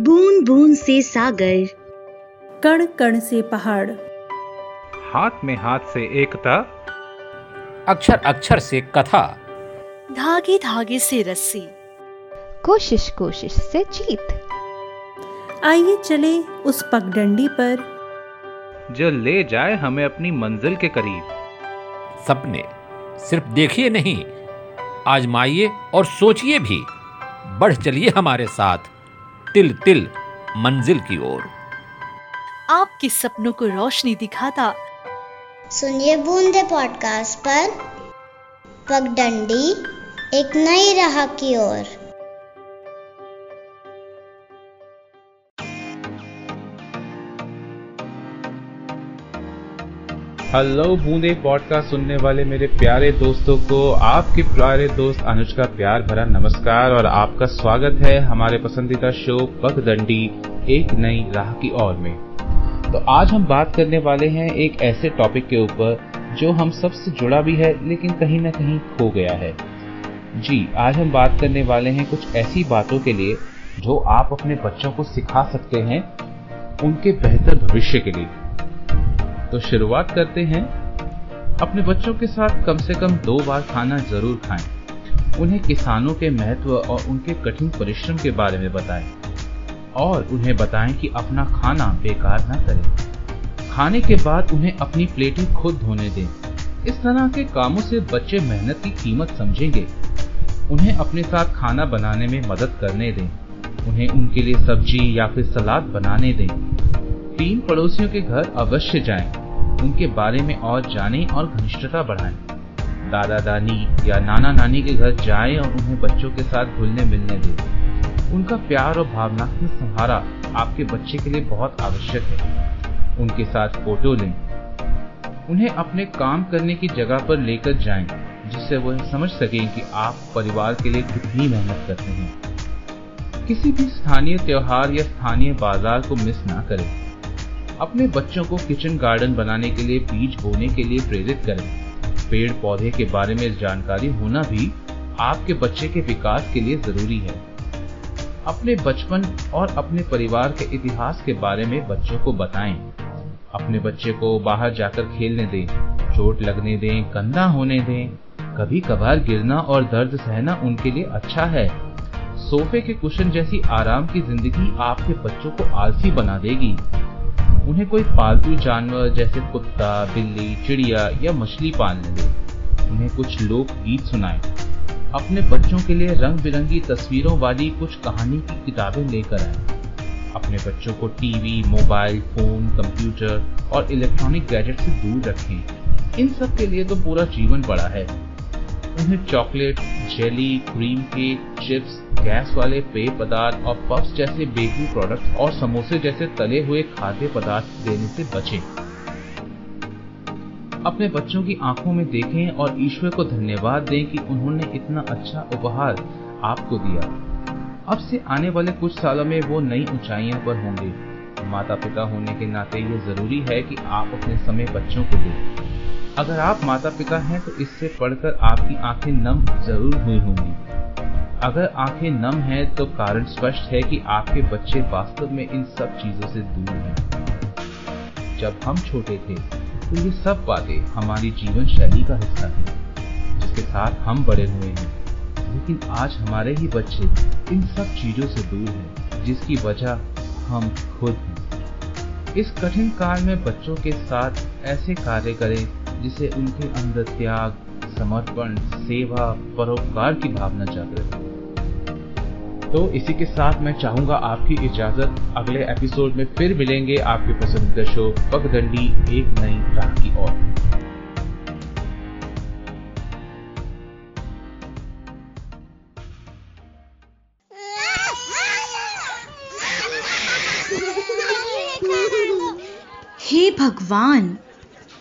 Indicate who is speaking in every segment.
Speaker 1: बूंद बूंद से सागर।
Speaker 2: कण कण से पहाड़।
Speaker 3: हाथ में हाथ से एकता।
Speaker 4: अक्षर अक्षर से कथा।
Speaker 5: धागे धागे से रस्सी।
Speaker 6: कोशिश कोशिश से जीत
Speaker 2: आइए चले उस पगडंडी पर।
Speaker 3: जो ले जाए हमें अपनी मंजिल के करीब।
Speaker 4: सपने सिर्फ़ देखिए नहीं आजमाइए और सोचिए भी। बढ़ चलिए हमारे साथ। तिल तिल मंजिल की ओर।
Speaker 5: आपके सपनों को रोशनी दिखाता।
Speaker 7: सुनिए बूंदे पॉडकास्ट पर। पगडंडी एक नई राह की ओर।
Speaker 3: हेलो बूंदे पॉडकास्ट सुनने वाले मेरे प्यारे दोस्तों को। आपके प्यारे दोस्त अनुज का प्यार भरा, नमस्कार और आपका स्वागत है हमारे पसंदीदा शो पगडंडी, एक नई राह की ओर में। तो आज हम बात करने वाले हैं एक ऐसे टॉपिक के ऊपर, जो हम सबसे जुड़ा भी है, लेकिन कहीं ना कहीं खो गया है। जी, आज हम बात करने वाले हैं कुछ ऐसी बातों के लिए, जो आप अपने बच्चों को सिखा सकते हैं उनके बेहतर भविष्य के लिए। तो शुरुआत करते हैं। अपने बच्चों के साथ कम से कम दो बार खाना ज़रूर खाएँ। उन्हें किसानों के महत्व और उनके कठिन परिश्रम के बारे में बताएँ। और उन्हें बताएँ कि अपना खाना बेकार ना करें। खाने के बाद उन्हें अपनी प्लेटें खुद धोने दें। इस तरह के कामों से बच्चे मेहनत की कीमत समझेंगे। उन्हें अपने साथ खाना बनाने में मदद करने दें। उन्हें उनके लिए सब्ज़ी या फिर सलाद बनाने दें। तीन पड़ोसियों के घर अवश्य जाएँ। उनके बारे में और जानें और घनिष्ठता बढ़ाएँ। दादा दादी या नाना नानी के घर जाएँ और उन्हें बच्चों के साथ घुलने मिलने दें। उनका प्यार और भावनात्मक सहारा आपके बच्चे के लिए बहुत आवश्यक है। उनके साथ फ़ोटो लें। उन्हें अपने काम करने की जगह पर लेकर जाएँ, जिससे वह समझ सकें कि आप परिवार के लिए कितनी मेहनत करते हैं। किसी भी स्थानीय त्योहार या स्थानीय बाज़ार को मिस ना करें। अपने बच्चों को किचन गार्डन बनाने के लिए, बीज बोने के लिए प्रेरित करें। पेड़ पौधे के बारे में जानकारी होना भी आपके बच्चे के विकास के लिए ज़रूरी है। अपने बचपन और अपने परिवार के इतिहास के बारे में बच्चों को बताएँ। अपने बच्चे को बाहर जाकर खेलने दें, चोट लगने दें गंदा होने दें। कभी कभार गिरना और दर्द सहना उनके लिए अच्छा है। सोफे के कुशन जैसी आराम की ज़िंदगी आपके बच्चों को आलसी बना देगी। उन्हें कोई पालतू जानवर जैसे कुत्ता, बिल्ली, चिड़िया या मछली पालने दे। उन्हें कुछ लोक गीत सुनाएँ। अपने बच्चों के लिए रंग बिरंगी तस्वीरों वाली कुछ कहानी की किताबें लेकर आए। अपने बच्चों को टीवी, मोबाइल, फ़ोन, कंप्यूटर और इलेक्ट्रॉनिक गैजेट से दूर रखें। इन सब के लिए तो पूरा जीवन पड़ा है। उन्हें chocolate jelly cream cake chips gas वाले पेय पदार्थ और पफ्स जैसे बेकरी प्रोडक्ट्स और समोसे जैसे तले हुए खाद्य पदार्थ देने से बचें। अपने बच्चों की आँखों में देखें और ईश्वर को धन्यवाद दें कि उन्होंने इतना अच्छा उपहार आपको दिया। अब से आने वाले कुछ सालों में वो नई ऊंचाइयों पर होंगे। माता पिता होने के नाते ये ज़रूरी है कि आप अपने समय बच्चों को दें। अगर आप माता पिता हैं तो इससे पढ़कर आपकी आँखें नम ज़रूर हुई होंगी। अगर आँखें नम हैं तो कारण स्पष्ट है कि आपके बच्चे वास्तव में इन सब चीज़ों से दूर हैं। जब हम छोटे थे तो ये सब बातें हमारी जीवन शैली का हिस्सा थी, जिसके साथ हम बड़े हुए हैं। लेकिन आज हमारे ही बच्चे इन सब चीज़ों से दूर हैं, जिसकी वजह हम खुद हैं। इस कठिन काल में बच्चों के साथ ऐसे कार्य करें जिसे उनके अंदर त्याग, समर्पण, सेवा, परोपकार की भावना जागृत हो। तो इसी के साथ मैं चाहूँगा आपकी इजाज़त। अगले एपिसोड में फिर मिलेंगे आपके पसंदीदा शो, पगडंडी, एक नई राह की ओर।
Speaker 1: हे भगवान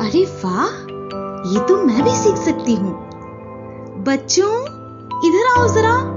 Speaker 1: अरे वाह ये तो मैं भी सीख सकती हूँ। बच्चों इधर आओ जरा।